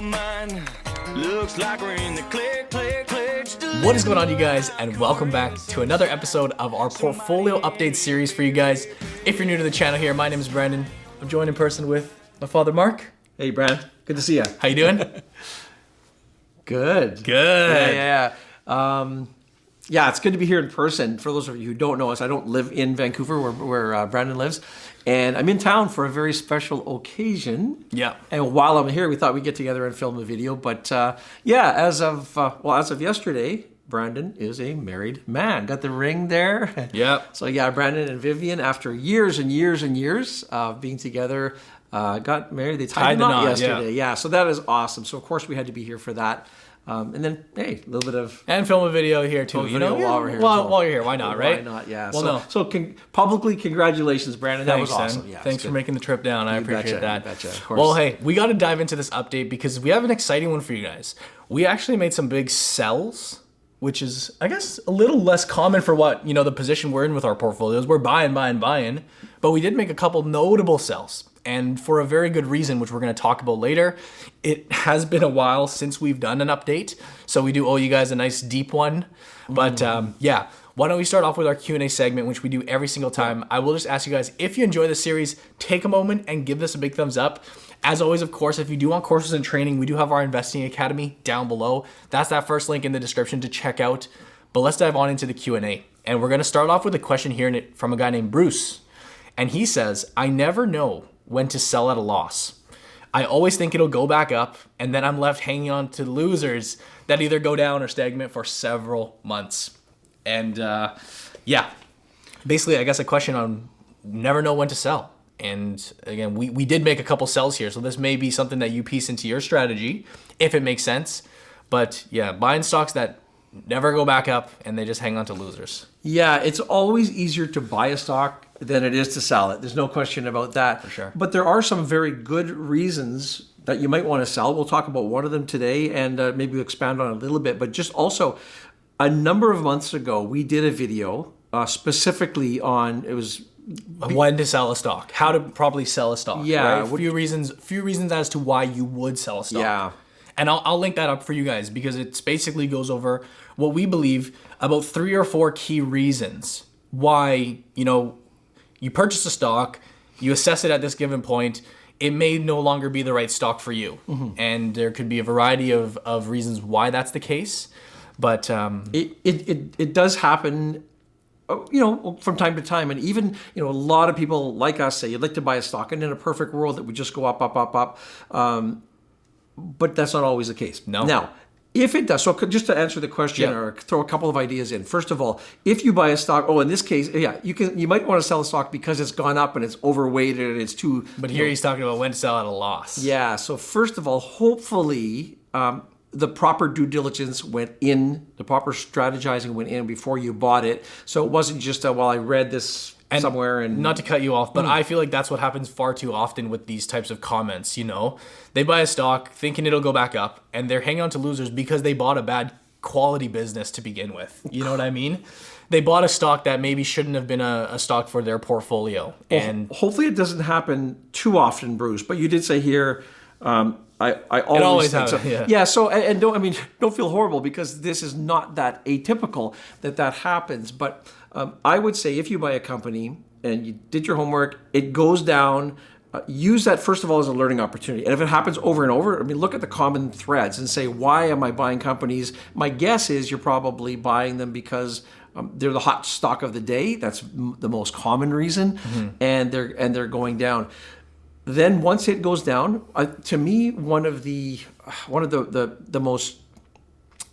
What is going on, you guys, and welcome back to another episode of our portfolio update series for you guys. If you're new to the channel here, my name is Brandon. I'm joined in person with my father, Mark. Hey, Brad. Good to see you. How you doing? Good. Good. Yeah, yeah. Um, yeah, it's good to be here in person. For those of you who don't know us, I don't live in Vancouver where, where uh, Brandon lives. And I'm in town for a very special occasion. Yeah. And while I'm here, we thought we'd get together and film a video. But uh, yeah, as of, uh, well, as of yesterday, Brandon is a married man. Got the ring there. Yeah. So yeah, Brandon and Vivian, after years and years and years of being together, uh, got married. They tied, Tied the knot knot, yeah. yesterday. Yeah. so that is awesome. So of course we had to be here for that. Um, and then hey, a little bit of And film a video here too. Film you know, video while we're here well. while you're here, why not, right? Why not? Yeah. Well, so, no. So con- publicly, congratulations, Brandon. That Thanks, was awesome. Yeah. Thanks for good. making the trip down. I You appreciate betcha, that. betcha, of course. Well, hey, we got to dive into this update because we have an exciting one for you guys. We actually made some big sells, which is, I guess, a little less common for what you know the position we're in with our portfolios. We're buying, buying, buying, but we did make a couple notable sells. And for a very good reason, which we're going to talk about later. It has been a while since we've done an update, so we do owe you guys a nice deep one. But um, yeah, why don't we start off with our q&a segment which we do every single time. I will just ask you guys if you enjoy the series take a moment and give this a big thumbs up. As always of course if you do want courses and training we do have our investing academy down below. That's that first link in the description to check out. But let's dive on into the q&a and we're going to start off with a question here from a guy named bruce. And he says i never know when to sell at a loss I always think it'll go back up, and then I'm left hanging on to losers that either go down or stagnant for several months. And uh, yeah, basically, I guess a question on never know when to sell. And again, we, we did make a couple sells here, so this may be something that you piece into your strategy if it makes sense. But yeah, buying stocks that never go back up and they just hang on to losers. Yeah, it's always easier to buy a stock than it is to sell it. There's no question about that. For sure. But there are some very good reasons that you might want to sell. We'll talk about one of them today and uh, maybe we'll expand on it a little bit. But just also, a number of months ago, we did a video uh, specifically on it was when to sell a stock, how to properly sell a stock. Yeah, right? few reasons, few reasons as to why you would sell a stock. Yeah. and I'll, I'll link that up for you guys because it basically goes over what we believe about three or four key reasons why you know you purchase a stock, you assess it at this given point. It may no longer be the right stock for you, and there could be a variety of, of reasons why that's the case. But um, it, it, it, it does happen uh, you know from time to time and even you know a lot of people like us say you'd like to buy a stock and in a perfect world it would just go up up up up um, but that's not always the case No. now if it does so just to answer the question Yeah. or throw a couple of ideas in first of all if you buy a stock oh in this case yeah you can you might want to sell a stock because it's gone up and it's overweighted and it's too but here he's talking about when to sell at a loss. yeah. So first of all, hopefully um, the proper due diligence went in, the proper strategizing went in before you bought it. So it wasn't just a, well, I read this somewhere and not to cut you off, but I feel like that's what happens far too often with these types of comments. You know, they buy a stock thinking it'll go back up, and they're hanging on to losers because they bought a bad quality business to begin with. You know what I mean? They bought a stock that maybe shouldn't have been a, a stock for their portfolio, and hopefully it doesn't happen too often, Bruce. But you did say here. Um, I, I always, always think so. happens, yeah. So and, and don't I mean don't feel horrible because this is not that atypical that that happens. But um, I would say if you buy a company and you did your homework, it goes down. Uh, use that first of all as a learning opportunity. And if it happens over and over, I mean, look at the common threads and say, why am I buying companies? My guess is you're probably buying them because um, they're the hot stock of the day. That's m- the most common reason, and they're and they're going down then once it goes down uh, to me one of the one of the, the the most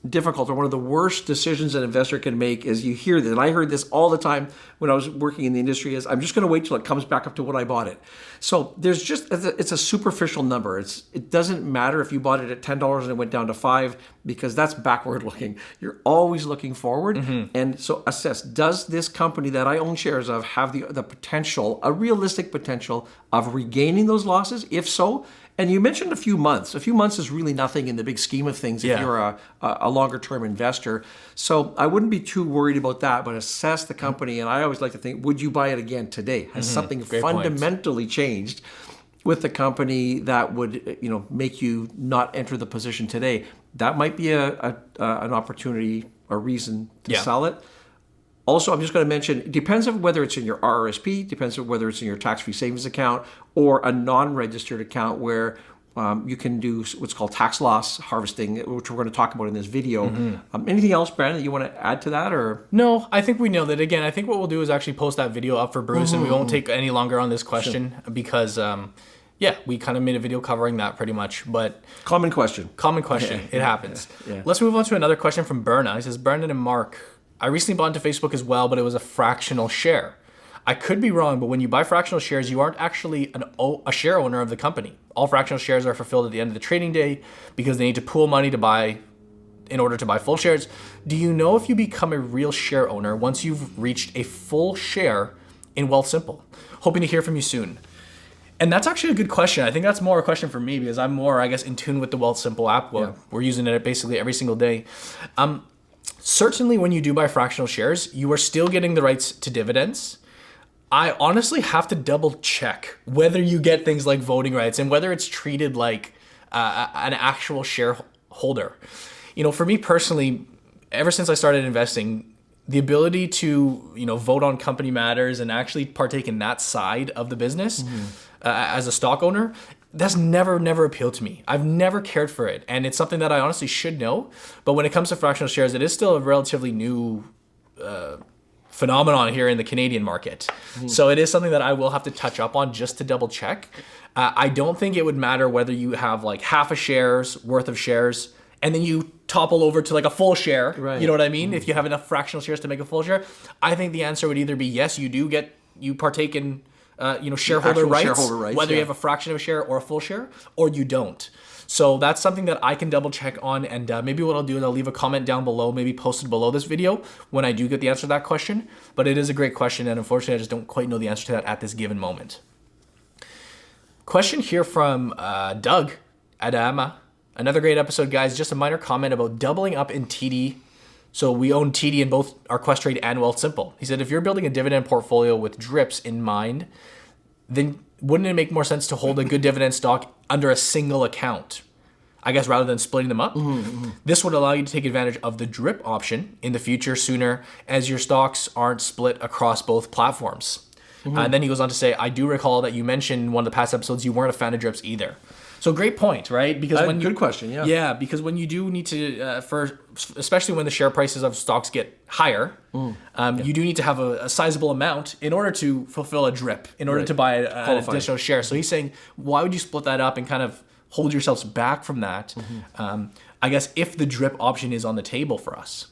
difficult or one of the worst decisions an investor can make is you hear this. And i heard this all the time when i was working in the industry is i'm just going to wait till it comes back up to what i bought it. So there's just it's a, superficial number. It's it doesn't matter if you bought it at $10 and it went down to 5 because that's backward looking. You're always looking forward. Mm-hmm. And so assess does this company that i own shares of have the the potential a realistic potential of regaining those losses? If so and you mentioned a few months. A few months is really nothing in the big scheme of things if Yeah. you're a, a longer term investor. So I wouldn't be too worried about that, but assess the company. And I always like to think, would you buy it again today? Has something Mm-hmm. Great point. fundamentally changed? with the company that would you know make you not enter the position today, that might be a, a uh, an opportunity, a reason to Yeah. sell it. Also, I'm just going to mention it depends on whether it's in your RRSP, depends on whether it's in your tax-free savings account or a non-registered account where um, you can do what's called tax loss harvesting, which we're going to talk about in this video. Um, anything else, Brandon, that you want to add to that, or No, I think we nailed it. Again, I think what we'll do is actually post that video up for Bruce, and we won't take any longer on this question because, um, yeah, we kind of made a video covering that pretty much. But common question? common question, it happens. yeah. Let's move on to another question from Berna. He says, Brandon and Mark, I recently bought into Facebook as well, but it was a fractional share. I could be wrong, but when you buy fractional shares, you aren't actually an o- a share owner of the company. All fractional shares are fulfilled at the end of the trading day because they need to pool money to buy in order to buy full shares. Do you know if you become a real share owner once you've reached a full share in Wealthsimple? Hoping to hear from you soon. And that's actually a good question. I think that's more a question for me because I'm more, I guess, in tune with the Wealthsimple app. Well, Yeah. We're using it basically every single day. Um, certainly, when you do buy fractional shares, you are still getting the rights to dividends. I honestly have to double check whether you get things like voting rights and whether it's treated like uh, an actual shareholder. You know, for me personally, ever since I started investing, the ability to you know vote on company matters and actually partake in that side of the business uh, as a stock owner that's never never appealed to me i've never cared for it and it's something that i honestly should know but when it comes to fractional shares it is still a relatively new uh, phenomenon here in the Canadian market. Hmm. So it is something that I will have to touch up on just to double check. Uh, I don't think it would matter whether you have like half a shares worth of shares and then you topple over to like a full share. Right. You know what I mean? If you hmm. have enough fractional shares to make a full share, I think the answer would either be yes, you do get you partake in uh, you know shareholder rights, shareholder rights, whether you have a fraction of a share or a full share, or you don't. So that's something that I can double check on, and uh, maybe what I'll do is I'll leave a comment down below, maybe posted below this video when I do get the answer to that question. But it is a great question, and unfortunately, I just don't quite know the answer to that at this given moment. Question here from uh, Doug Adama. Another great episode, guys. Just a minor comment about doubling up in TD. So we own TD in both our Questrade and Wealthsimple. He said if you're building a dividend portfolio with drips in mind, then wouldn't it make more sense to hold a good dividend stock under a single account? I guess rather than splitting them up. This would allow you to take advantage of the drip option in the future sooner as your stocks aren't split across both platforms. Uh, and then he goes on to say, I do recall that you mentioned in one of the past episodes you weren't a fan of drips either. So great point, right? Because Uh, when you, good question, yeah. yeah, because when you do need to, uh, for especially when the share prices of stocks get higher, Mm. um, you do need to have a, a sizable amount in order to fulfill a drip, in order Right. to buy a- an additional share. So he's saying, why would you split that up and kind of hold yourselves back from that? Mm-hmm. Um, I guess if the drip option is on the table for us.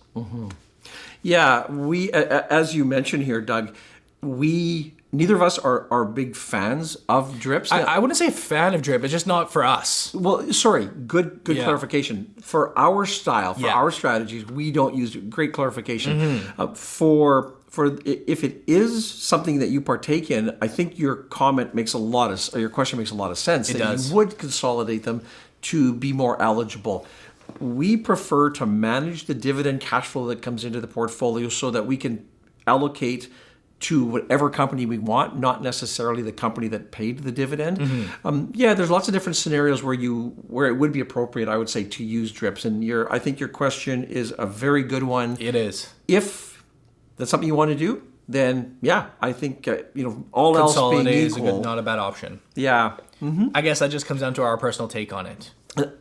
Yeah, we as you mentioned here, Doug, we neither of us are are big fans of drips. I, I wouldn't say a fan of drip, it's just not for us. Well, sorry. Good, good Yeah. clarification. For our style, for Yeah. our strategies, we don't use great clarification. Mm-hmm. Uh, for for if it is something that you partake in, I think your comment makes a lot of or your question makes a lot of sense. that does. You would consolidate them to be more eligible. We prefer to manage the dividend cash flow that comes into the portfolio so that we can allocate to whatever company we want, not necessarily the company that paid the dividend. Mm-hmm. Um, yeah, there's lots of different scenarios where you where it would be appropriate, I would say, to use drips. And your I think your question is a very good one. It is. If that's something you want to do, then yeah, I think uh, you know all else being is a equal. good, not a bad option. yeah, I guess that just comes down to our personal take on it.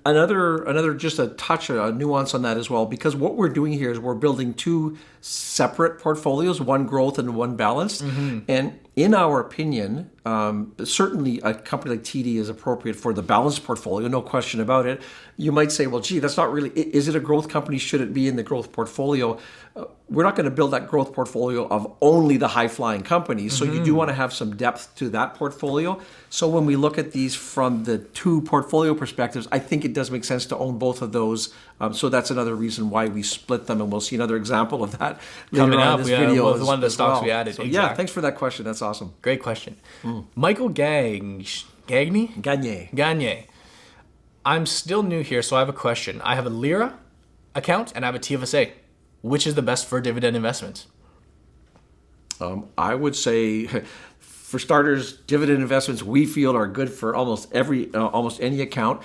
another another just a touch a nuance on that as well because what we're doing here is we're building two separate portfolios one growth and one balanced and in our opinion um, certainly a company like td is appropriate for the balanced portfolio no question about it. You might say well gee that's not really, is it a growth company? Should it be in the growth portfolio? Uh, we're not going to build that growth portfolio of only the high flying companies. So you do want to have some depth to that portfolio. So when we look at these from the two portfolio perspectives i think it does make sense to own both of those. Um, so that's another reason why we split them and we'll see another example of that later Coming up, this yeah, video with as- one of the stocks well. we added, So, yeah thanks for that question that's awesome Great question. Hmm. Michael Gang Gagne? gagne Gagne. I'm still new here, so I have a question. I have a LIRA account and I have a TFSA. Which is the best for dividend investments? Um, I would say for starters, dividend investments we feel are good for almost every uh, almost any account.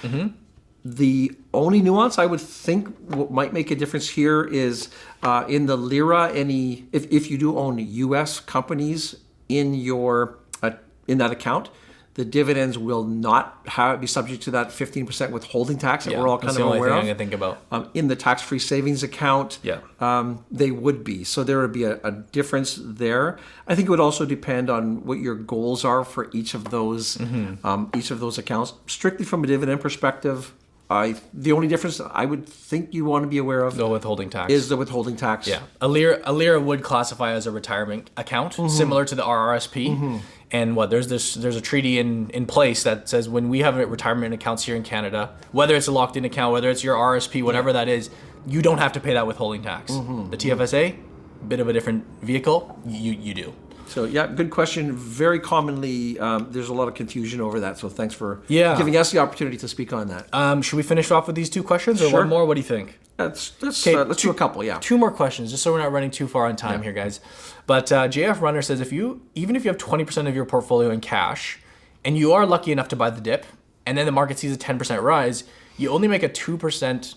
The only nuance I would think what might make a difference here is uh, in the LIRA. Any if, if you do own U.S. companies in your uh, in that account, the dividends will not have, be subject to that 15% withholding tax that Yeah, we're all kind of aware of. I think about. Um, in the tax-free savings account, Yeah. um, they would be. So there would be a, a difference there. I think it would also depend on what your goals are for each of those Mm-hmm. um, each of those accounts. Strictly from a dividend perspective, I the only difference I would think you want to be aware of The withholding tax. is the withholding tax. Yeah, a LIRA, would classify as a retirement account, Mm-hmm. similar to the RRSP. And what there's this there's a treaty in, in place that says when we have retirement accounts here in Canada, whether it's a locked in account, whether it's your RSP, whatever that is, you don't have to pay that withholding tax. Mm-hmm. The TFSA, a bit of a different vehicle, you you do. So yeah, good question. Very commonly, um, there's a lot of confusion over that. So thanks for Yeah. giving us the opportunity to speak on that. Um, should we finish off with these two questions or Sure. one more? What do you think? Let's let's, Okay, uh, let's do a couple. Yeah. Two more questions, just so we're not running too far on time here, guys. But uh, JF Runner says if you, even if you have 20% of your portfolio in cash, and you are lucky enough to buy the dip, and then the market sees a 10% rise, you only make a 2%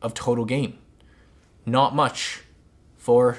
of total gain. Not much for,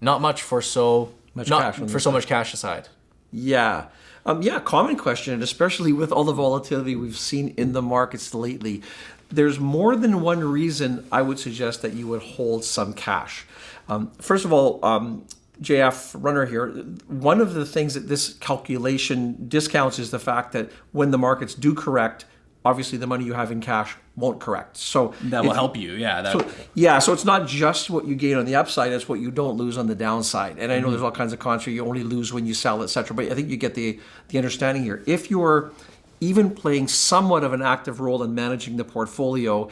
not much for so Much not cash for so much cash aside. Yeah. Um, yeah, common question, and especially with all the volatility we've seen in the markets lately. There's more than one reason I would suggest that you would hold some cash. Um, first of all, um, JF Runner here, one of the things that this calculation discounts is the fact that when the markets do correct, obviously the money you have in cash won't correct. So That will help you, yeah. That, yeah, so it's not just what you gain on the upside; it's what you don't lose on the downside. And I know there's all kinds of contrary. You only lose when you sell, etc. But I think you get the the understanding here. If you're even playing somewhat of an active role in managing the portfolio,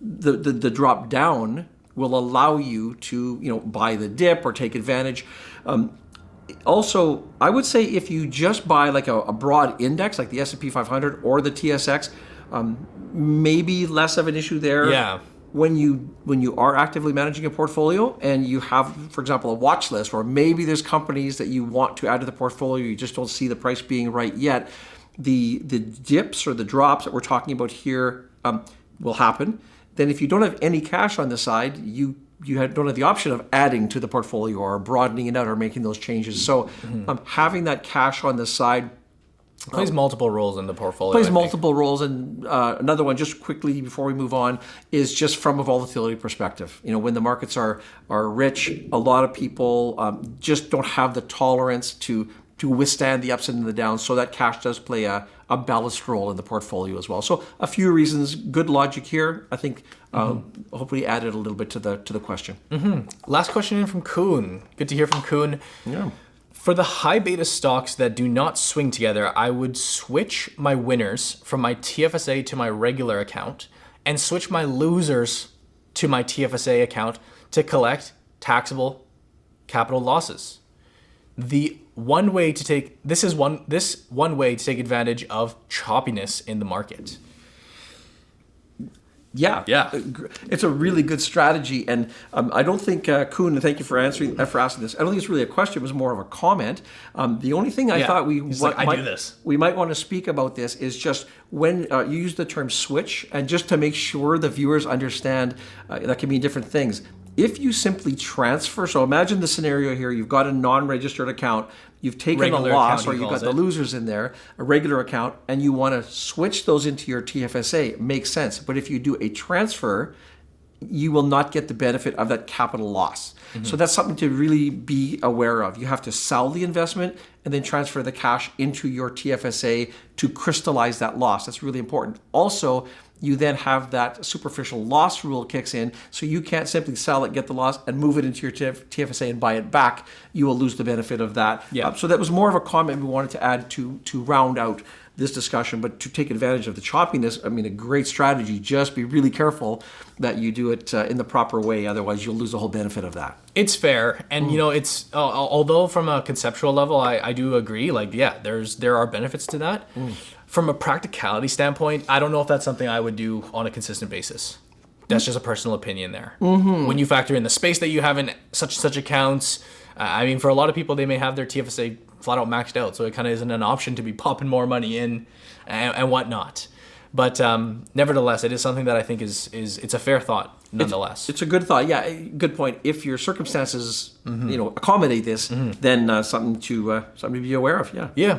the, the, the drop down will allow you to you know buy the dip or take advantage. Um, also, I would say if you just buy like a, a broad index like the S&P 500 or the TSX, um, maybe less of an issue there. Yeah. When you when you are actively managing a portfolio and you have, for example, a watch list, or maybe there's companies that you want to add to the portfolio, you just don't see the price being right yet. The the dips or the drops that we're talking about here um, will happen. Then, if you don't have any cash on the side, you you don't have the option of adding to the portfolio or broadening it out or making those changes. So, um, having that cash on the side plays multiple roles in the portfolio. Plays multiple roles. And uh, another one, just quickly before we move on, is just from a volatility perspective. You know, when the markets are are rich, a lot of people um, just don't have the tolerance to to withstand the ups and the downs. So that cash does play a, a balanced role in the portfolio as well. So a few reasons, good logic here. I think uh, hopefully added a little bit to the to the question. Last question in from Kuhn. Good to hear from Kuhn. Yeah. For the high beta stocks that do not swing together, I would switch my winners from my TFSA to my regular account and switch my losers to my TFSA account to collect taxable capital losses. The one way to take this is one this one way to take advantage of choppiness in the market. Yeah, Yeah. Uh, it's a really good strategy, and um, I don't think uh, Kuhn. Thank you for answering uh, for asking this. I don't think it's really a question; it was more of a comment. Um, the only thing I Yeah. thought we wa- like, "I might, this." we might want to speak about this is just when uh, you use the term switch, and just to make sure the viewers understand uh, that can mean different things. If you simply transfer, so imagine the scenario here: you've got a non-registered account, you've taken Regular a loss, or you've got calls the losers in there, a regular account, and you want to switch those into your TFSA, makes sense. But if you do a transfer, you will not get the benefit of that capital loss. So that's something to really be aware of. You have to sell the investment and then transfer the cash into your TFSA to crystallize that loss. That's really important. Also, you then have that superficial loss rule kicks in, so you can't simply sell it, get the loss, and move it into your TF- TFSA and buy it back. You will lose the benefit of that. Yeah. Uh, so that was more of a comment we wanted to add to to round out this discussion, but to take advantage of the choppiness, I mean, a great strategy. Just be really careful that you do it uh, in the proper way, otherwise you'll lose the whole benefit of that. It's fair, and you know, it's uh, although from a conceptual level, I, I do agree. Like, yeah, there's there are benefits to that. From a practicality standpoint, I don't know if that's something I would do on a consistent basis. That's just a personal opinion there. When you factor in the space that you have in such such accounts, uh, I mean, for a lot of people, they may have their TFSA flat out maxed out, so it kind of isn't an option to be popping more money in and, and whatnot. But um, nevertheless, it is something that I think is is it's a fair thought nonetheless. It's a good thought. Yeah, good point. If your circumstances, Mm-hmm. you know, accommodate this, then uh, something to uh, something to be aware of. Yeah. yeah.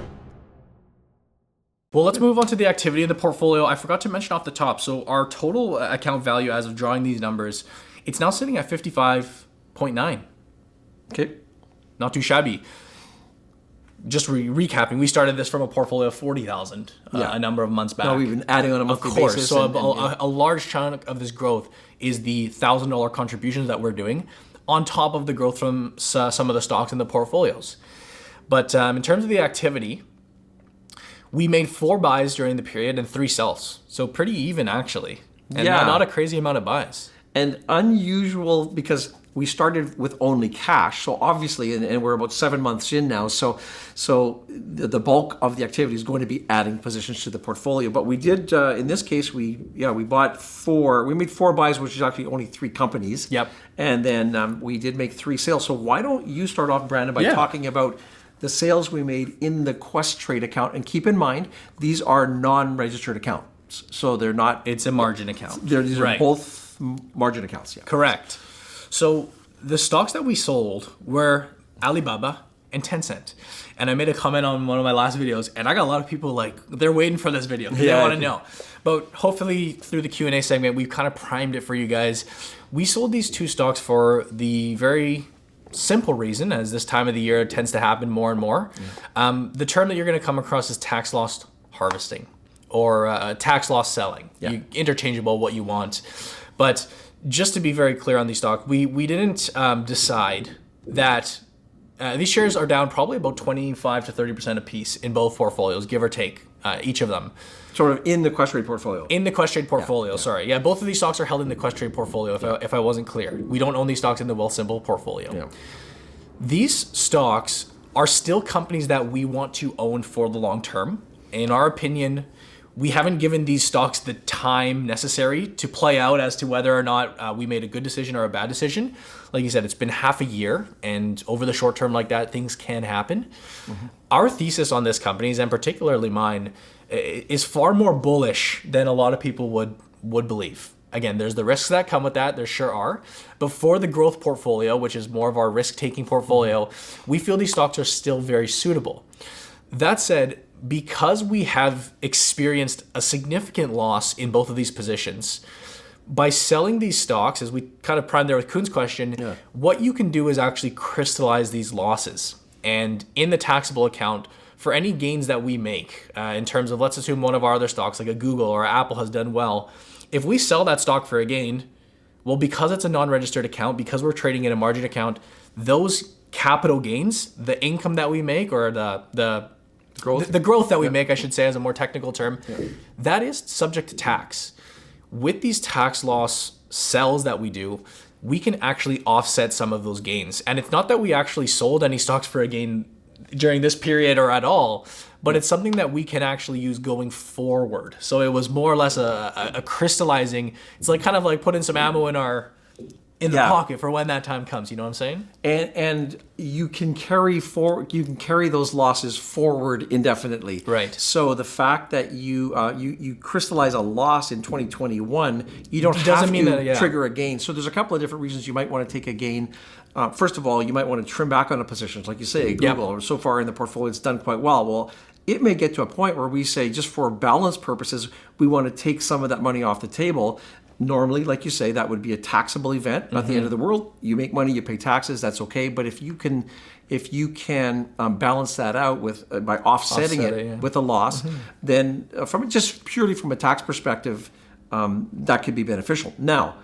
Well, let's move on to the activity in the portfolio. I forgot to mention off the top. So our total account value as of drawing these numbers, it's now sitting at 55.9. Okay. Not too shabby. Just re- recapping, we started this from a portfolio of 40,000 uh, Yeah. a number of months back. Now we've been adding on a Of monthly course. basis. So and- a, and- a, a large chunk of this growth is the thousand dollar contributions that we're doing, on top of the growth from uh, some of the stocks in the portfolios. But um, in terms of the activity, we made four buys during the period and three sells. So pretty even actually, and Yeah. not, not a crazy amount of buys. and unusual because we started with only cash so obviously and, and we're about seven months in now so so the, the bulk of the activity is going to be adding positions to the portfolio but we did uh, in this case we yeah we bought four we made four buys which is actually only three companies Yep. and then um, we did make three sales so why don't you start off brandon by Yeah. talking about the sales we made in the Questrade account and keep in mind these are non-registered accounts so they're not It's a margin account. they're, these Right. are both margin accounts yeah Correct. So the stocks that we sold were Alibaba and Tencent. And I made a comment on one of my last videos, and I got a lot of people like they're waiting for this video. They want to know. But hopefully through the Q and A segment, we've kind of primed it for you guys. We sold these two stocks for the very simple reason, as this time of the year tends to happen more and more. Um, the term that you're going to come across is tax loss harvesting or uh, tax loss selling. Yeah. You, interchangeable, what you want. But just to be very clear on these stocks, we we didn't um, decide that uh, these shares are down probably about 25 to 30 percent a piece in both portfolios, give or take, uh, each of them. sort of in the Questrade portfolio In the Questrade portfolio, sorry. Yeah, both of these stocks are held in the Questrade portfolio, if, I, if I wasn't clear. We don't own these stocks in the Wealthsimple portfolio. Yeah. These stocks are still companies that we want to own for the long term. In our opinion, we haven't given these stocks the time necessary to play out as to whether or not uh, we made a good decision or a bad decision. Like you said, it's been half a year, and over the short term, like that, things can happen. Our thesis on this companies, and particularly mine, is far more bullish than a lot of people would would believe. Again, there's the risks that come with that. There sure are. But for the growth portfolio, which is more of our risk taking portfolio, we feel these stocks are still very suitable. That said, because we have experienced a significant loss in both of these positions, by selling these stocks, as we kind of primed there with Kuhn's question, what you can do is actually crystallize these losses. And in the taxable account, for any gains that we make, uh, in terms of let's assume one of our other stocks, like a Google or Apple, has done well, if we sell that stock for a gain, well, because it's a non-registered account, because we're trading in a margin account, those capital gains, the income that we make, or the the Growth. the, the growth that we make, I should say, as a more technical term, that is subject to tax. With these tax loss sells that we do, we can actually offset some of those gains. And it's not that we actually sold any stocks for a gain during this period or at all, but it's something that we can actually use going forward. So it was more or less a, a, a crystallizing. It's like kind of like putting some ammo in our in the Yeah. pocket for when that time comes. You know what I'm saying? and and you can carry for you can carry those losses forward indefinitely. Right. So the fact that you uh, you you crystallize a loss in 2021, you don't It doesn't have mean to that- yeah. trigger a gain. So there's a couple of different reasons you might want to take a gain. Uh, first of all, you might want to trim back on a position, like you say, Google. Or so far in the portfolio, it's done quite well. Well. It may get to a point where we say, just for balance purposes, we want to take some of that money off the table normally like you say that would be a taxable event not the end of the world you make money you pay taxes that's okay but if you can if you can um, balance that out with uh, by offsetting Offset it it, yeah. with a loss then uh, from just purely from a tax perspective um, that could be beneficial now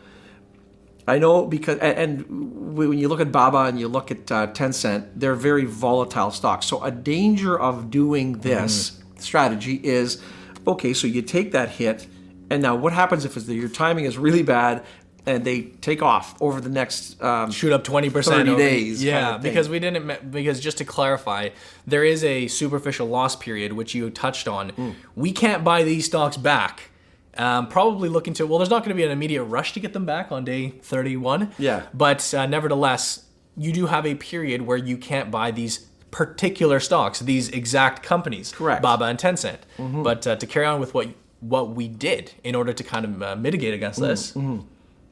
I know because and when you look at Baba and you look at uh, Tencent, they're very volatile stocks. So a danger of doing this strategy is okay. So you take that hit, and now what happens if it's, your timing is really bad and they take off over the next um, shoot up 20% 30 over- days yeah kind of because we didn't because just to clarify there is a superficial loss period which you touched on. Hmm. we can't buy these stocks back. Um, probably looking to well there's not going to be an immediate rush to get them back on day 31 Yeah. but uh, nevertheless you do have a period where you can't buy these particular stocks these exact companies. Correct. baba and tencent. But uh, to carry on with what what we did in order to kind of uh, mitigate against mm, this mm-hmm.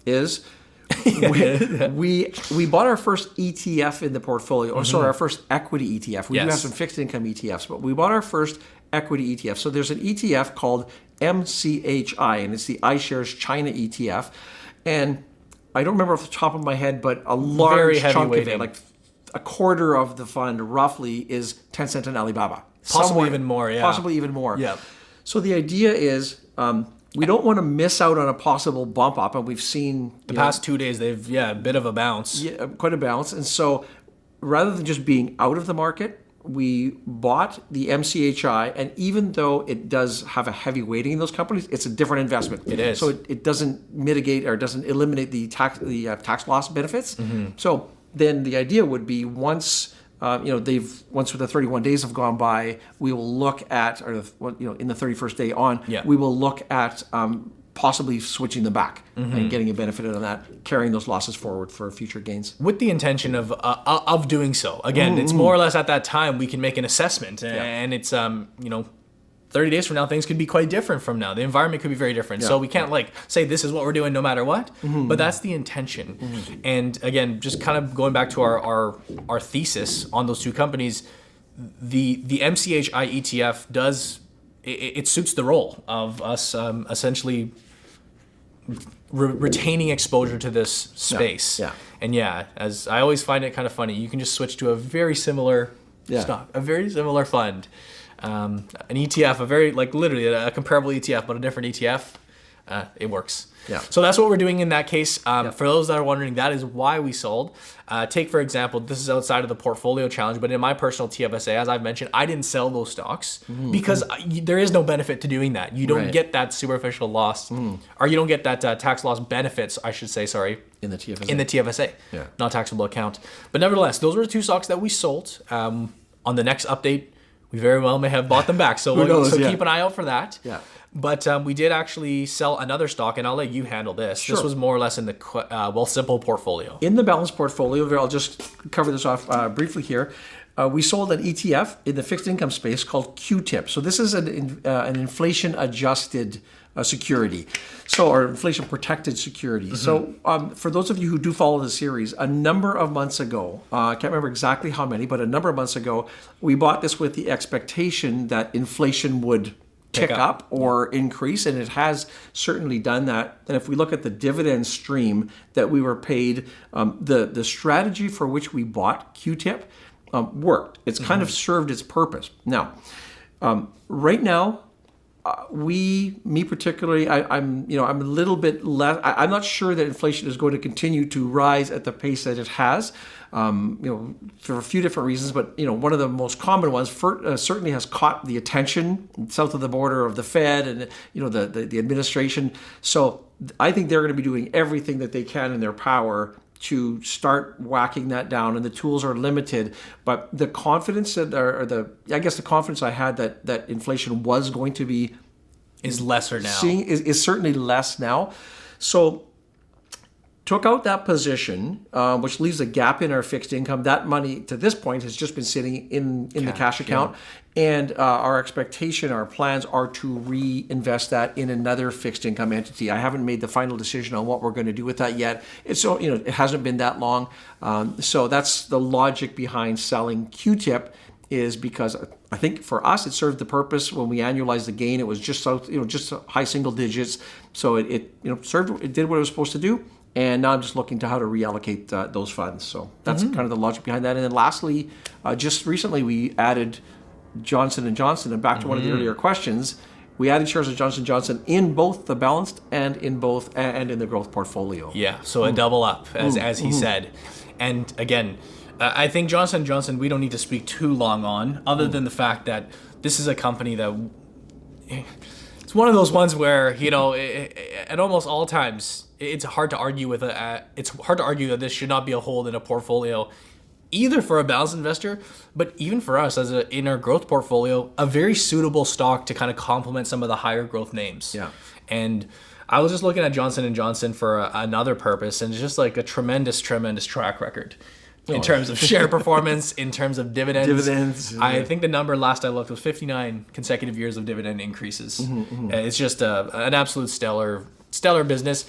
is we, we we bought our first ETF in the portfolio, or sorry, our mm-hmm. first equity ETF. We do have some fixed income ETFs, but we bought our first equity ETF. So there's an ETF called MCHI, and it's the iShares China ETF. And I don't remember off the top of my head, but a large chunk of it, like a quarter of the fund, roughly, is Tencent and Alibaba. Possibly Somewhere- even more, yeah. Possibly even more. Yeah. So the idea is. Um, we don't want to miss out on a possible bump up, and we've seen the past two days they've yeah a bit of a bounce yeah, quite a bounce. And so rather than just being out of the market, we bought the MCHI, and even though it does have a heavy weighting in those companies, it's a different investment. It is. So it, it doesn't mitigate or doesn't eliminate the tax the uh, tax loss benefits. Mm-hmm. So then the idea would be once. Uh, you know, they've once the 31 days have gone by, we will look at, or you know, in the 31st day on, Yeah. we will look at um, possibly switching them back Mm-hmm. and getting a benefit on that, carrying those losses forward for future gains. with the intention of uh, of doing so. Again, it's more or less at that time we can make an assessment, and it's um you know. 30 days from now, things could be quite different from now. The environment could be very different. So we can't like say this is what we're doing no matter what. But that's the intention. And again, just kind of going back to our, our our thesis on those two companies, the the MCHI ETF does it, it suits the role of us um, essentially re- retaining exposure to this space. yeah. And yeah, as I always find it kind of funny, you can just switch to a very similar Yeah. stock, a very similar fund, um, an ETF, a very like literally a, comparable ETF, but a different ETF. Uh, it works. Yeah. So that's what we're doing in that case. Um, For those that are wondering, that is why we sold. Uh, take for example, this is outside of the portfolio challenge, but in my personal TFSA, as I've mentioned, I didn't sell those stocks because I, there is no benefit to doing that. You don't. Right. get that superficial loss, or you don't get that uh, tax loss benefits. I should say, sorry, in the TFSA. in the TFSA, Yeah. not taxable account. But nevertheless, those were the two stocks that we sold. Um, on the next update, we very well may have bought them back. So, we'll- knows, so yeah. keep an eye out for that. Yeah. But um, we did actually sell another stock, and I'll let you handle this. This was more or less in the uh, Wealthsimple portfolio. in the balanced portfolio, I'll just cover this off uh, briefly here. Uh, we sold an ETF in the fixed income space called QTIP. So this is an, in- uh, an inflation adjusted uh, security, so or inflation protected security. So um, for those of you who do follow the series, a number of months ago, uh, I can't remember exactly how many, but a number of months ago, we bought this with the expectation that inflation would tick up. up or increase, and it has certainly done that. And if we look at the dividend stream that we were paid, um, the the strategy for which we bought QTIP um, worked. It's kind of served its purpose. Now, um, right now, uh, we, me particularly, I, I'm, you know, I'm a little bit less. I, I'm not sure that inflation is going to continue to rise at the pace that it has. Um, you know, for a few different reasons, but you know, one of the most common ones for, uh, certainly has caught the attention south of the border of the Fed and you know the, the the administration. So I think they're going to be doing everything that they can in their power to start whacking that down and the tools are limited but the confidence that or or the i guess the confidence i had that that inflation was going to be Is lesser now. seeing is, is certainly less now so took out that position, uh, which leaves a gap in our fixed income. That money to this point has just been sitting in in the cash account, and uh, our expectation, our plans are to reinvest that in another fixed income entity. I haven't made the final decision on what we're going to do with that yet. It's so you know it hasn't been that long, um, so that's the logic behind selling QTIP is because I think for us it served the purpose when we annualized the gain. It was just so you know just high single digits, so it, it you know served it did what it was supposed to do. And now I'm just looking to how to reallocate uh, those funds. So that's mm-hmm. kind of the logic behind that. And then lastly, uh, just recently we added Johnson and Johnson. And back to one of the mm-hmm. earlier questions, we added shares of Johnson Johnson in both the balanced and in both and in the growth portfolio. Yeah, so a mm. double up, as mm, as he mm-hmm. said. And again, uh, I think Johnson Johnson. We don't need to speak too long on, other mm. than the fact that this is a company that it's one of those ones where you know i i at almost all times it's hard to argue with a. Uh, it's hard to argue that this should not be a hold in a portfolio. Either for a balanced investor, but even for us as a in our growth portfolio, a very suitable stock to kind of complement some of the higher growth names. Yeah. And I was just looking at Johnson and Johnson for a, another purpose, and it's just like a tremendous, tremendous track record in terms of share performance, in terms of dividends. Dividends, I yeah. think the number last I looked was 59 consecutive years of dividend increases. Mm-hmm, Uh, It's just a, an absolute stellar, stellar business.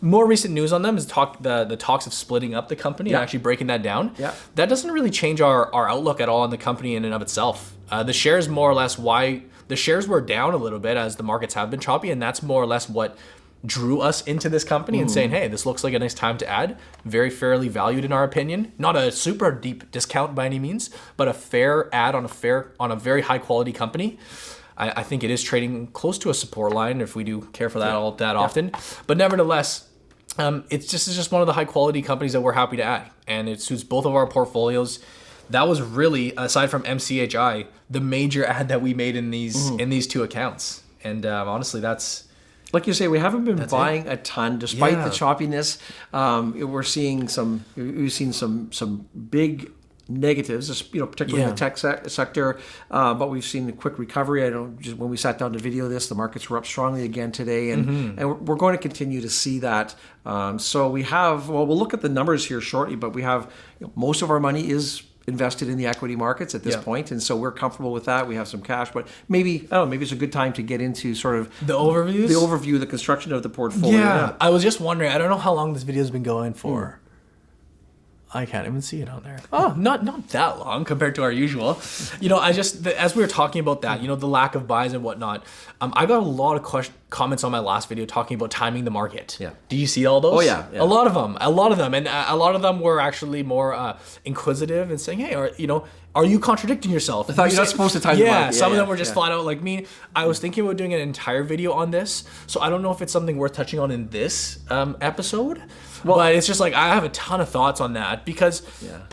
More recent news on them is talk the the talks of splitting up the company Yeah. and actually breaking that down. Yeah. That doesn't really change our, our outlook at all on the company in and of itself. Uh, the shares more or less why the shares were down a little bit as the markets have been choppy, and that's more or less what drew us into this company and saying, hey, this looks like a nice time to add. Very fairly valued in our opinion. Not a super deep discount by any means, but a fair add on a fair on a very high quality company. I, I think it is trading close to a support line if we do care for that all that often. But nevertheless, um, it's just it's just one of the high quality companies that we're happy to add, and it suits both of our portfolios. That was really, aside from MCHI, the major ad that we made in these in these two accounts. And um, honestly, that's like you say, we haven't been buying a ton despite Yeah. the choppiness. Um, we're seeing some. We've seen some some big negatives, you know, particularly in the tech sec- sector. Uh, but we've seen a quick recovery. I don't just when we sat down to video this, the markets were up strongly again today, and Mm-hmm. and we're- we're going to continue to see that. Um, so we have. Well, we'll look at the numbers here shortly, but we have you know, most of our money is invested in the equity markets at this Yeah. point, and so we're comfortable with that. We have some cash, but maybe I don't know. Maybe it's a good time to get into sort of The overview, the overview, the construction of the portfolio. yeah. I was just wondering. I don't know how long this video's been going for. Hmm. I can't even see it on there. Oh, not not that long compared to our usual. You know, I just as we were talking about that, you know, the lack of buys and whatnot. Um, I got a lot of question, comments on my last video talking about timing the market. Yeah. Do you see all those? Oh, yeah, yeah. A lot of them. A lot of them, and uh, a lot of them were actually more uh, inquisitive and saying, "Hey, are you know, are you contradicting yourself?" I thought you're not supposed to time the Yeah. Some Yeah, of them were just yeah. flat out like me. I was thinking about doing an entire video on this, so I don't know if it's something worth touching on in this um, episode. But it's just like I have a ton of thoughts on that because,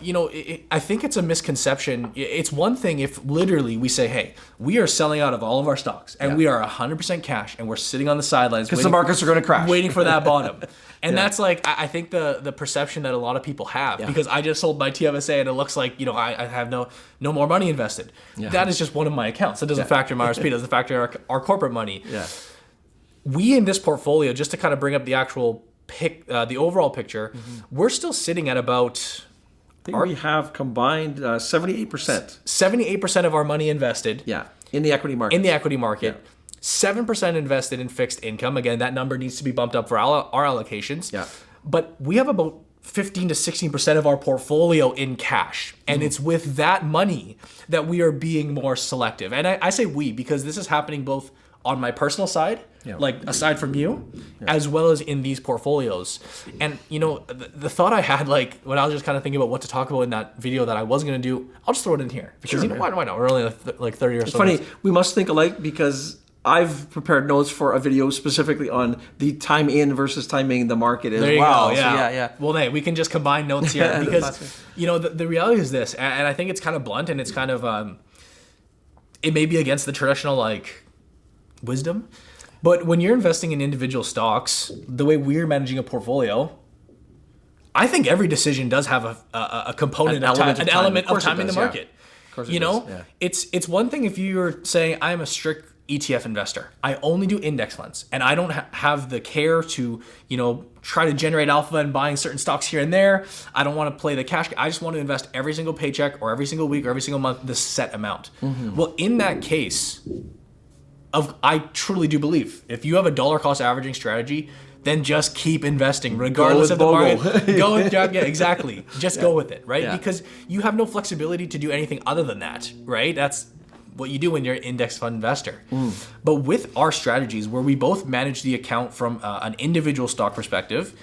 you know, it, it- I think it's a misconception. It's one thing if literally we say, "Hey, we are selling out of all of our stocks and Yeah. we are 100% cash and we're sitting on the sidelines Because the markets are going to crash. waiting for that bottom." And that's like I think the the perception that a lot of people have because I just sold my TFSA and it looks like you know I, I have no no more money invested. That is just one of my accounts. That doesn't factor in my RSP. Doesn't factor our, our corporate money. Yeah. We in this portfolio, just to kind of bring up the actual pic, uh, the overall picture, Mm-hmm. we're still sitting at about I think we have combined uh, seventy-eight percent. seventy eight percent of our money invested Yeah, in the equity market. in the equity market. Seven percent invested in fixed income. Again, that number needs to be bumped up for our, our allocations. Yeah. But we have about fifteen to sixteen percent of our portfolio in cash, and it's with that money that we are being more selective. And I, I say we because this is happening both on my personal side, Yeah. like aside from you, as well as in these portfolios. And you know, the, the thought I had, like when I was just kind of thinking about what to talk about in that video that I wasn't going to do, I'll just throw it in here because Sure, you know why, why not? We're only like thirty or so. It's funny, minutes. we must think alike because I've prepared notes for a video specifically on the time in versus timing the market as well. go. So, Yeah. yeah, yeah. Well, hey, we can just combine notes here because you know the, the reality is this, and, and I think it's kind of blunt and it's kind of um, it may be against the traditional like wisdom, but when you're investing in individual stocks, the way we're managing a portfolio. I think every decision does have a, a, a component An of time, element of an time. element Of of course it timing the does, yeah. market. course it you know, does, yeah. it's it's one thing if you're saying I'm a strict ETF investor. I only do index funds, and I don't ha- have the care to, you know, try to generate alpha and buying certain stocks here and there. I don't want to play the cash. I just want to invest every single paycheck or every single week or every single month the set amount. Mm-hmm. Well, in that case, of I truly do believe if you have a dollar cost averaging strategy, then just keep investing regardless of the BOGO. market. go with yeah, yeah, exactly. Just go with it, right? Yeah. Because you have no flexibility to do anything other than that, right? That's what you do when you're an index fund investor. Mm. But with our strategies, where we both manage the account from uh, an individual stock perspective,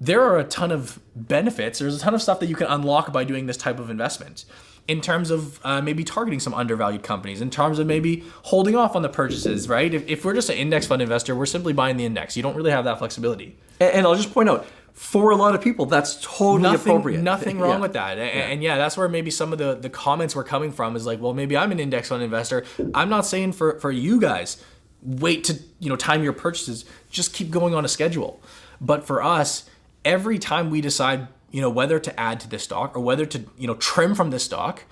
there are a ton of benefits. There's a ton of stuff that you can unlock by doing this type of investment. In terms of uh, maybe targeting some undervalued companies, in terms of maybe holding off on the purchases, right? If, if we're just an index fund investor, we're simply buying the index. You don't really have that flexibility. And, and I'll just point out, for a lot of people, that's totally Nothing, appropriate. nothing wrong Yeah. with that. And, and yeah, that's where maybe some of the, the comments were coming from is like, well, maybe I'm an index fund investor. I'm not saying for, for you guys, wait to you know time your purchases. Just keep going on a schedule. But for us, every time we decide you know whether to add to this stock or whether to you know trim from this stock,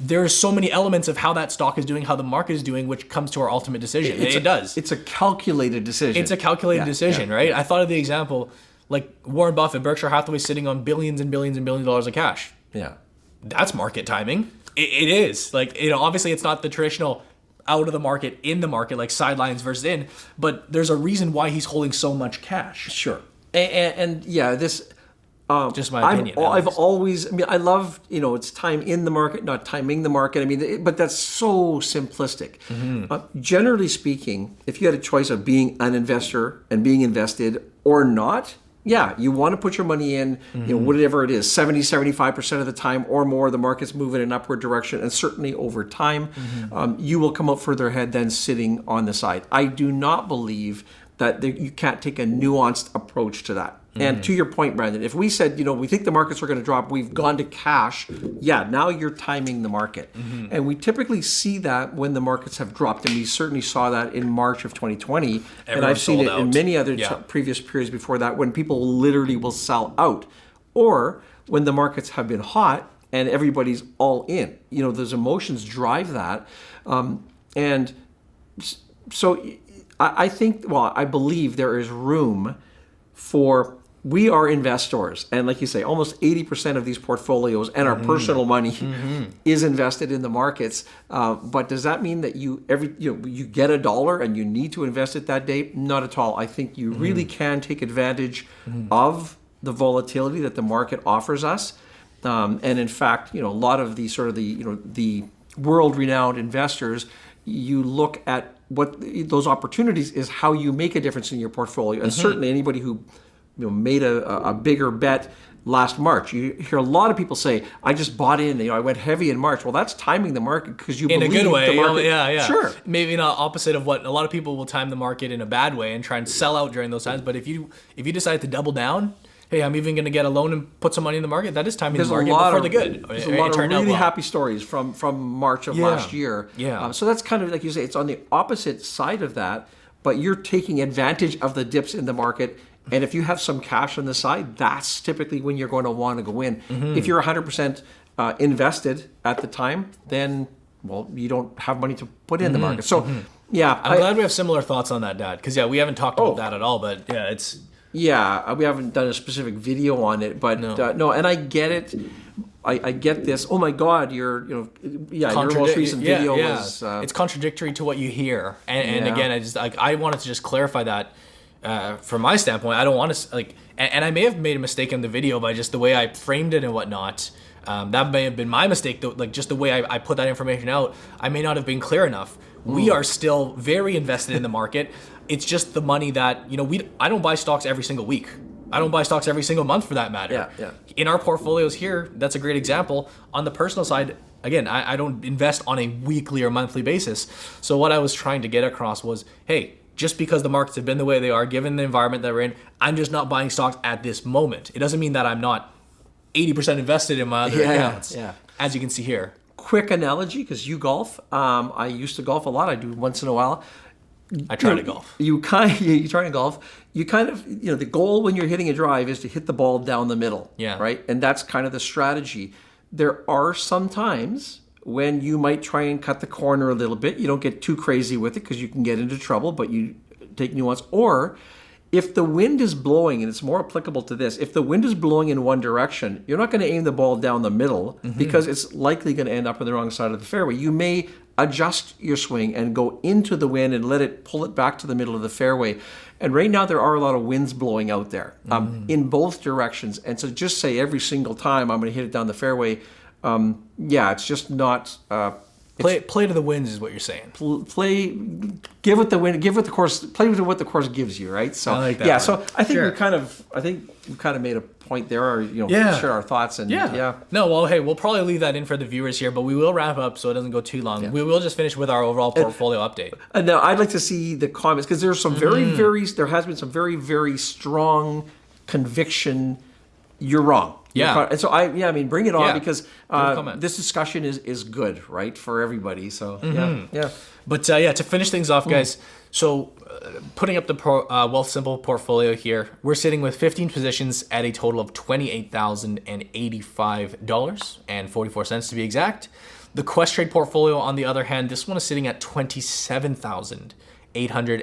there's so many elements of how that stock is doing, how the market is doing, which comes to our ultimate decision. It's it a- does. It's a calculated decision. It's a calculated Yeah, decision, yeah. right? I thought of the example like Warren Buffett, Berkshire Hathaway sitting on billions and billions and billions of dollars of cash. Yeah. That's market timing. It, it is. Like, you know, obviously it's not the traditional out of the market, in the market, like sidelines versus in, but there's a reason why he's holding so much cash. Sure. And, and, and yeah, this. Um, Just my opinion, I've least. always. I mean, I love you know it's time in the market, not timing the market. I mean, it- but that's so simplistic. Mm-hmm. Uh, generally speaking, if you had a choice of being an investor and being invested or not, yeah, you want to put your money in, you know, Mm-hmm. whatever it is, 70, 75% of the time or more, the market's moving in an upward direction. And certainly over time, Mm-hmm. um, you will come out further ahead than sitting on the side. I do not believe that there, you can't take a nuanced approach to that. And to your point, Brandon, if we said, you know, we think the markets are going to drop, we've gone to cash, yeah, now you're timing the market. And we typically see that when the markets have dropped. And we certainly saw that in March of 2020. and I've seen it sold in many other Yeah. t- previous periods before that when people literally will sell out. Or when the markets have been hot and everybody's all in. You know, those emotions drive that. Um, and so I, I think, well, I believe there is room for we are investors and like you say almost 80% of these portfolios and our mm-hmm. personal money mm-hmm. is invested in the markets. Uh, but does that mean that you every you know you get a dollar and you need to invest it that day? Not at all. I think you mm-hmm. really can take advantage of the volatility that the market offers us. Um, and in fact you know a lot of the sort of the you know the world renowned investors you look at what those opportunities is how you make a difference in your portfolio. And certainly anybody who you know made a, a bigger bet last March. You hear a lot of people say, "I just bought in. You know, I went heavy in March." Well, that's timing the market because you bought the market. In a good way, The market, yeah, yeah. Sure. Maybe not opposite of what a lot of people will time the market in a bad way and try and sell out during those times. But if you if you decide to double down, hey, I'm even going to get a loan and put some money in the market. That is timing There's the market for of the good. There's It- a lot of really well. happy stories from from March of Yeah. last year. Yeah. Um, so that's kind of like you say, it's on the opposite side of that, but you're taking advantage of the dips in the market. And if you have some cash on the side, that's typically when you're going to want to go in. Mm-hmm. If you're 100% uh, invested at the time, then well, you don't have money to put in the market. So, yeah, Mm-hmm. I'm I- glad we have similar thoughts on that, Dad. Because yeah, we haven't talked about Oh. that at all. But yeah, it's Yeah, uh, we haven't done a specific video on it, but No. uh, no and I get it. I, I get this. Oh my God, your you know, yeah, your most recent yeah, video yeah. was. Uh, it's contradictory to what you hear, and, and Yeah. again, I just like I wanted to just clarify that uh, from my standpoint. I don't want to like, and, and I may have made a mistake in the video by just the way I framed it and whatnot. Um, that may have been my mistake, though. Like just the way I, I put that information out, I may not have been clear enough. We are still very invested in the market. It's just the money that you know. We I don't buy stocks every single week. I don't buy stocks every single month for that matter. Yeah, yeah. In our portfolios here, that's a great example. On the personal side, again, I, I don't invest on a weekly or monthly basis. So what I was trying to get across was, hey, just because the markets have been the way they are, given the environment that we're in, I'm just not buying stocks at this moment. It doesn't mean that I'm not 80% invested in my other Yeah, accounts. yeah. As you can see here. quick analogy because you golf. Um, I used to golf a lot. I do once in a while. I try you to golf. You kind you, you try to golf. You kind of you know the goal when you're hitting a drive is to hit the ball down the middle. Yeah. Right. And that's kind of the strategy. There are some times when you might try and cut the corner a little bit. You don't get too crazy with it because you can get into trouble, but you take nuance. Or if the wind is blowing, and it's more applicable to this, if the wind is blowing in one direction, you're not going to aim the ball down the middle because it's likely going to end up on the wrong side of the fairway. You may adjust your swing and go into the wind and let it pull it back to the middle of the fairway. And right now, there are a lot of winds blowing out there um, in both directions. And so just say every single time I'm going to hit it down the fairway, um, yeah, it's just not. Uh, Play play to the winds is what you're saying. pl- play give it the win give it the course play with what the course gives you right so I like that yeah one. so i think Sure. we kind of i think we kind of made a point there or you know Yeah. share our thoughts and Yeah. yeah No, well, hey, we'll probably leave that in for the viewers here, but we will wrap up so it doesn't go too long. We will just finish with our overall portfolio update. and now i'd like to see the comments because there's some very Mm-hmm. very there has been some very very strong conviction you're wrong You're Yeah. and so i yeah i mean bring it on Yeah. because uh, this discussion is is good right for everybody so Mm-hmm. yeah yeah But uh, yeah, to finish things off, guys. So, uh, putting up the pro, uh, Wealthsimple portfolio here, we're sitting with 15 positions at a total of twenty-eight thousand and eighty-five dollars and forty-four cents to be exact. The Questrade portfolio, on the other hand, this one is sitting at twenty-seven thousand eight hundred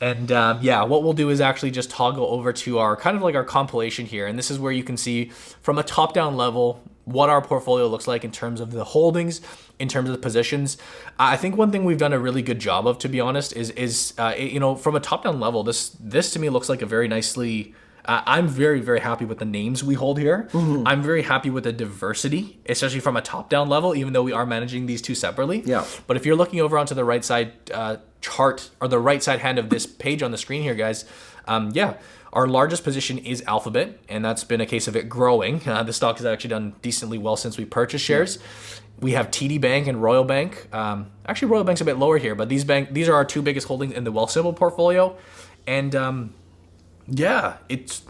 and seventy-eight dollars and thirty-one cents. And um, yeah, what we'll do is actually just toggle over to our kind of like our compilation here. And this is where you can see from a top down level what our portfolio looks like in terms of the holdings, in terms of the positions. I think one thing we've done a really good job of, to be honest, is is uh, you know from a top down level, this this to me looks like a very nicely. Uh, I'm very very happy with the names we hold here. I'm very happy with the diversity, especially from a top down level. Even though we are managing these two separately. Yeah. But if you're looking over onto the right side uh, chart or the right side hand of this page on the screen here, guys, um, yeah, our largest position is Alphabet, and that's been a case of it growing. Uh, the stock has actually done decently well since we purchased shares. We have TD Bank and Royal Bank. Um, actually, Royal Bank's a bit lower here, but these bank these are our two biggest holdings in the Wealthsimple portfolio, and um, yeah, it's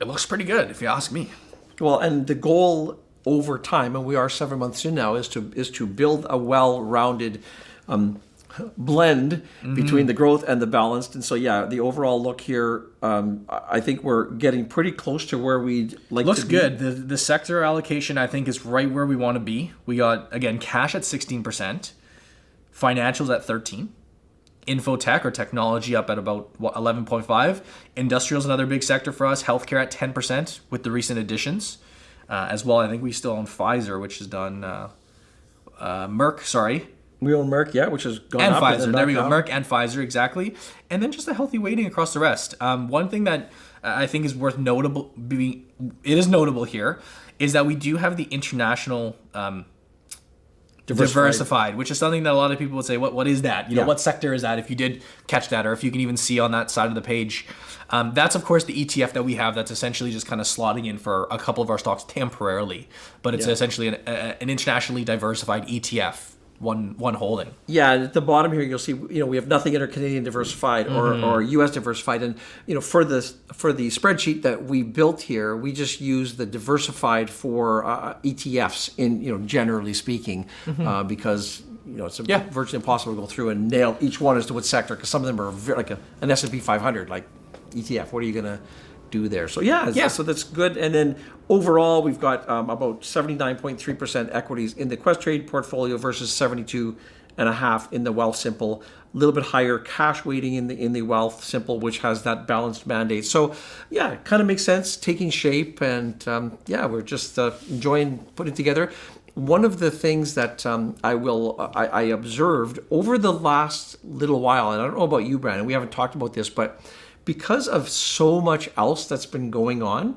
it looks pretty good if you ask me. Well, and the goal over time, and we are seven months in now, is to is to build a well-rounded um, blend Mm-hmm. between the growth and the balanced. And so, yeah, the overall look here, um, I think we're getting pretty close to where we'd like. Looks good. The the sector allocation I think is right where we want to be. We got again cash at 16%, financials at 13, infotech or technology up at about what, 11.5, industrials another big sector for us, healthcare at 10% with the recent additions. Uh, as well, I think we still own Pfizer, which has done uh, uh, Merck, sorry, We own Merck, yeah, which has gone and up Pfizer. then There we go. down. Merck and Pfizer, exactly. And then just a healthy weighting across the rest. Um, one thing that uh, I think is worth notable, being, it is notable here, is that we do have the international um, diversified. which is something that a lot of people would say, "What? What is that? You know, what sector is that?" If you did catch that, or if you can even see on that side of the page, um, that's of course the ETF that we have. That's essentially just kind of slotting in for a couple of our stocks temporarily, but it's Yeah. essentially an, a, an internationally diversified ETF, one one holding. Yeah, and at the bottom here you'll see you know we have nothing under Canadian diversified or, Mm-hmm. or U.S. diversified, and you know for the for the spreadsheet that we built here, we just use the diversified for uh, ETFs in you know generally speaking, uh, because you know it's Mm-hmm. Yeah. virtually impossible to go through and nail each one as to what sector because some of them are very, like a, an S and P 500 like ETF. What are you gonna do there? So yeah, Yeah. so that's good. And then overall, we've got um, about 79.3% equities in the Questrade portfolio versus 72 and a half in the Wealthsimple. A little bit higher cash weighting in the in the Wealthsimple, which has that balanced mandate. So yeah, it kind of makes sense, taking shape, and um, yeah, we're just uh, enjoying putting it together. One of the things that um, I will I, I observed over the last little while, and I don't know about you, Brandon, we haven't talked about this, but because of so much else that's been going on,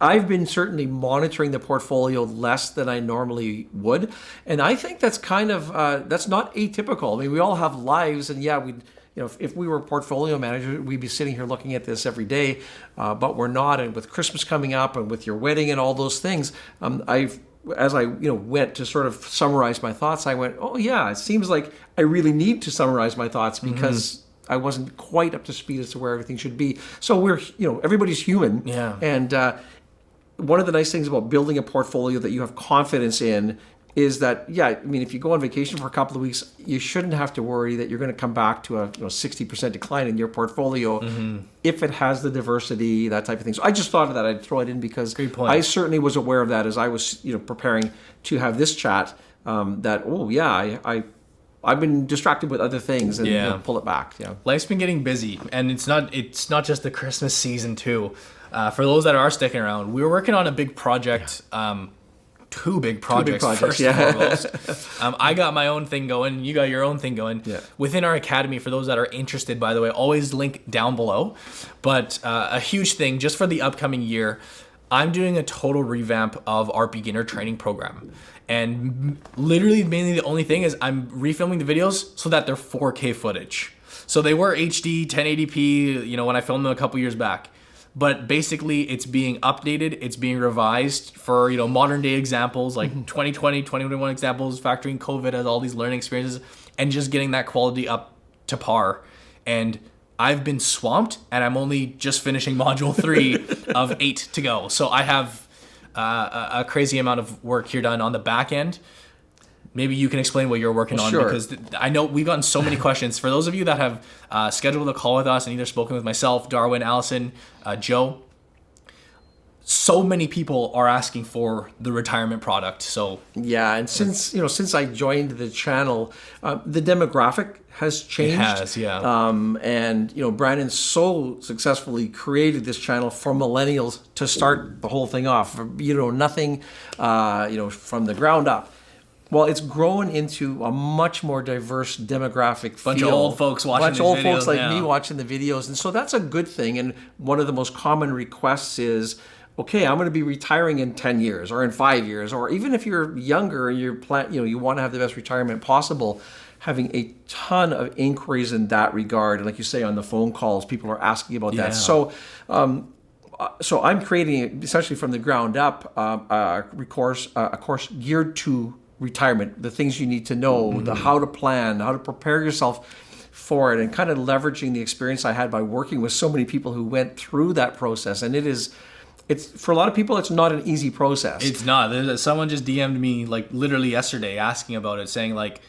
I've been certainly monitoring the portfolio less than I normally would, and I think that's kind of uh, that's not atypical. I mean, we all have lives, and yeah, we you know if, if we were portfolio managers, we'd be sitting here looking at this every day, uh, but we're not. And with Christmas coming up, and with your wedding and all those things, um, I've as I you know went to sort of summarize my thoughts, I went, oh yeah, it seems like I really need to summarize my thoughts because. I wasn't quite up to speed as to where everything should be. So we're, you know, everybody's human. Yeah. And uh, one of the nice things about building a portfolio that you have confidence in is that yeah, I mean, if you go on vacation for a couple of weeks, you shouldn't have to worry that you're going to come back to a you know sixty percent decline in your portfolio Mm-hmm. if it has the diversity, that type of thing. So I just thought of that. I'd throw it in because. I certainly was aware of that as I was you know preparing to have this chat. Um, that oh yeah, I. I I've been distracted with other things and you Yeah. know, pull it back. Yeah. life's been getting busy and it's not it's not just the christmas season too uh, for those that are sticking around we were working on a big project um, two big projects, projects, first yeah. and foremost. um, i got my own thing going you got your own thing going Yeah. within our academy for those that are interested by the way always link down below but uh, a huge thing just for the upcoming year i'm doing a total revamp of our beginner training program and literally mainly the only thing is i'm refilming the videos so that they're 4k footage. So they were hd 1080p you know when i filmed them a couple years back. But basically it's being updated it's being revised for you know modern day examples like mm-hmm. 2020 2021 examples factoring covid as all these learning experiences and just getting that quality up to par. And i've been swamped and i'm only just finishing module three of eight to go. So i have uh, a, crazy amount of work here done on the back end maybe you can explain what you're working on sure. because th- I know we've gotten so many questions. For those of you that have uh, scheduled a call with us and either spoken with myself, Darwin, Allison, uh, Joe, so many people are asking for the retirement product. So Yeah, and since you know, since I joined the channel, uh, the demographic has changed. has, yeah. Um, and you know, Brandon so successfully created this channel for millennials to start the whole thing off. You know, nothing, uh, you know, from the ground up. Well, it's grown into a much more diverse demographic. Bunch of old folks watching Bunch of old folks like now. me watching the videos, and so that's a good thing. And one of the most common requests is, okay, I'm going to be retiring in ten years or in five years, or even if you're younger and you're plan, you know, you want to have the best retirement possible. Having a ton of inquiries in that regard, and like you say on the phone calls, people are asking about Yeah. that. So um, uh, so I'm creating essentially from the ground up um, a course, a course geared to retirement, the things you need to know, the mm-hmm. how to plan, how to prepare yourself for it, and kind of leveraging the experience I had by working with so many people who went through that process. And it is, it's for a lot of people, it's not an easy process. it's not. There's, someone just DM'd me like literally yesterday asking about it, saying like.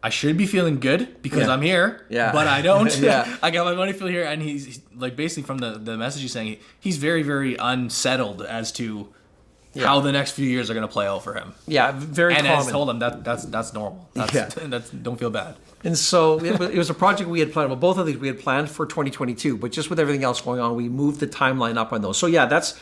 I should be feeling good because Yeah. I'm here, Yeah. but I don't. Yeah. I got my money feel here, and he's he's- like basically from the the message he's saying he's very very unsettled as to how the next few years are going to play out for him. yeah, very and I common. told him that that's that's normal. That's, Yeah. that's don't feel bad. And so it was, it was a project we had planned. Well, both of these we had planned for 2022, but just with everything else going on, we moved the timeline up on those. So yeah, that's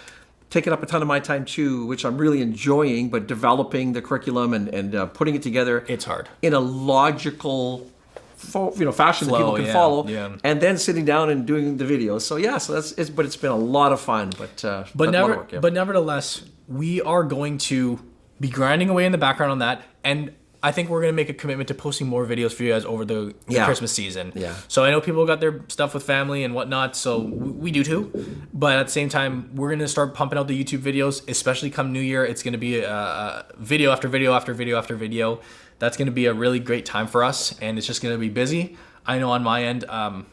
taken up a ton of my time too, which I'm really enjoying. But developing the curriculum and and uh, putting it together, It's hard. in a logical, fo- you know, fashion that people can yeah, follow, yeah. and then sitting down and doing the videos. So yeah, so that's it's, but it's been a lot of fun. But uh, But never, work, yeah. but nevertheless, we are going to be grinding away in the background on that, and I think we're going to make a commitment to posting more videos for you guys over the, the Yeah. Christmas season. Yeah. So I know people got their stuff with family and whatnot, so we, we do too. But at the same time, we're going to start pumping out the YouTube videos, especially come New Year. It's going to be a, a video after video after video after video. That's going to be a really great time for us, and it's just going to be busy. I know on my end. Um,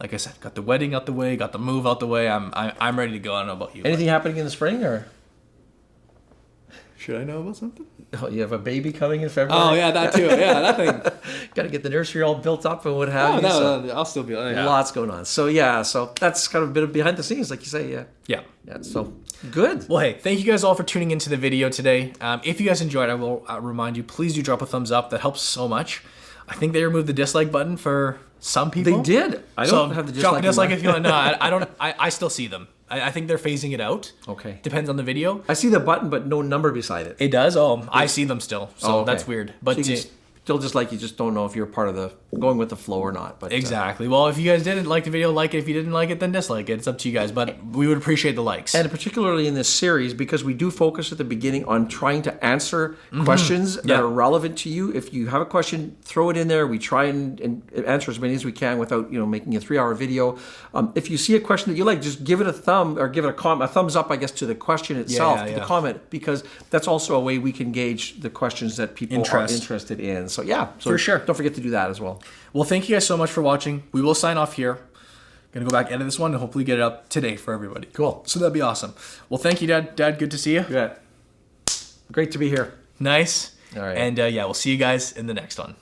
like I said, got the wedding out the way, got the move out the way. I'm I, I'm ready to go. I don't know about you. but- anything happening in the spring or Should I know about something? oh, you have a baby coming in February? Oh yeah, that too. Yeah, that thing. got to get the nursery all built up and what have Oh, you. no, so- no, I'll still be. Yeah. Lots going on. So yeah, so that's kind of a bit of behind the scenes, like you say. Yeah, yeah. yeah. So good. Well, hey, thank you guys all for tuning into the video today. Um, if you guys enjoyed, I will uh, remind you, please do drop a thumbs up. That helps so much. I think they removed the dislike button for some people. They did. I don't have the drop a dislike. dislike if you want. No, I, I don't. I, I still see them. I, I think they're phasing it out. Okay. Depends on the video. I see the button, but no number beside it. It does. Oh, I see them still. So Oh, okay. that's weird. But So you can s- still just like you just don't know if you're part of the going with the flow or not. But uh, exactly. Well, if you guys didn't like the video, like it. If you didn't like it, then dislike it. It's up to you guys. But we would appreciate the likes. and particularly in this series because we do focus at the beginning on trying to answer questions that Mm-hmm. Yeah. are relevant to you if you have a question throw it in there we try and, and answer as many as we can without you know making a three hour video um, if you see a question that you like just give it a thumb or give it a, com- a thumbs up i guess to the question itself Yeah, to yeah. the comment because that's also a way we can gauge the questions that people Interest. are interested in so yeah so For sure. don't forget to do that as well Well, thank you guys so much for watching. We will sign off here. Gonna go back edit this one and hopefully get it up today for everybody. Cool. So that'd be awesome. Well, thank you, Dad. Dad, good to see you. yeah great to be here Nice. All right. And uh, yeah, we'll see you guys in the next one.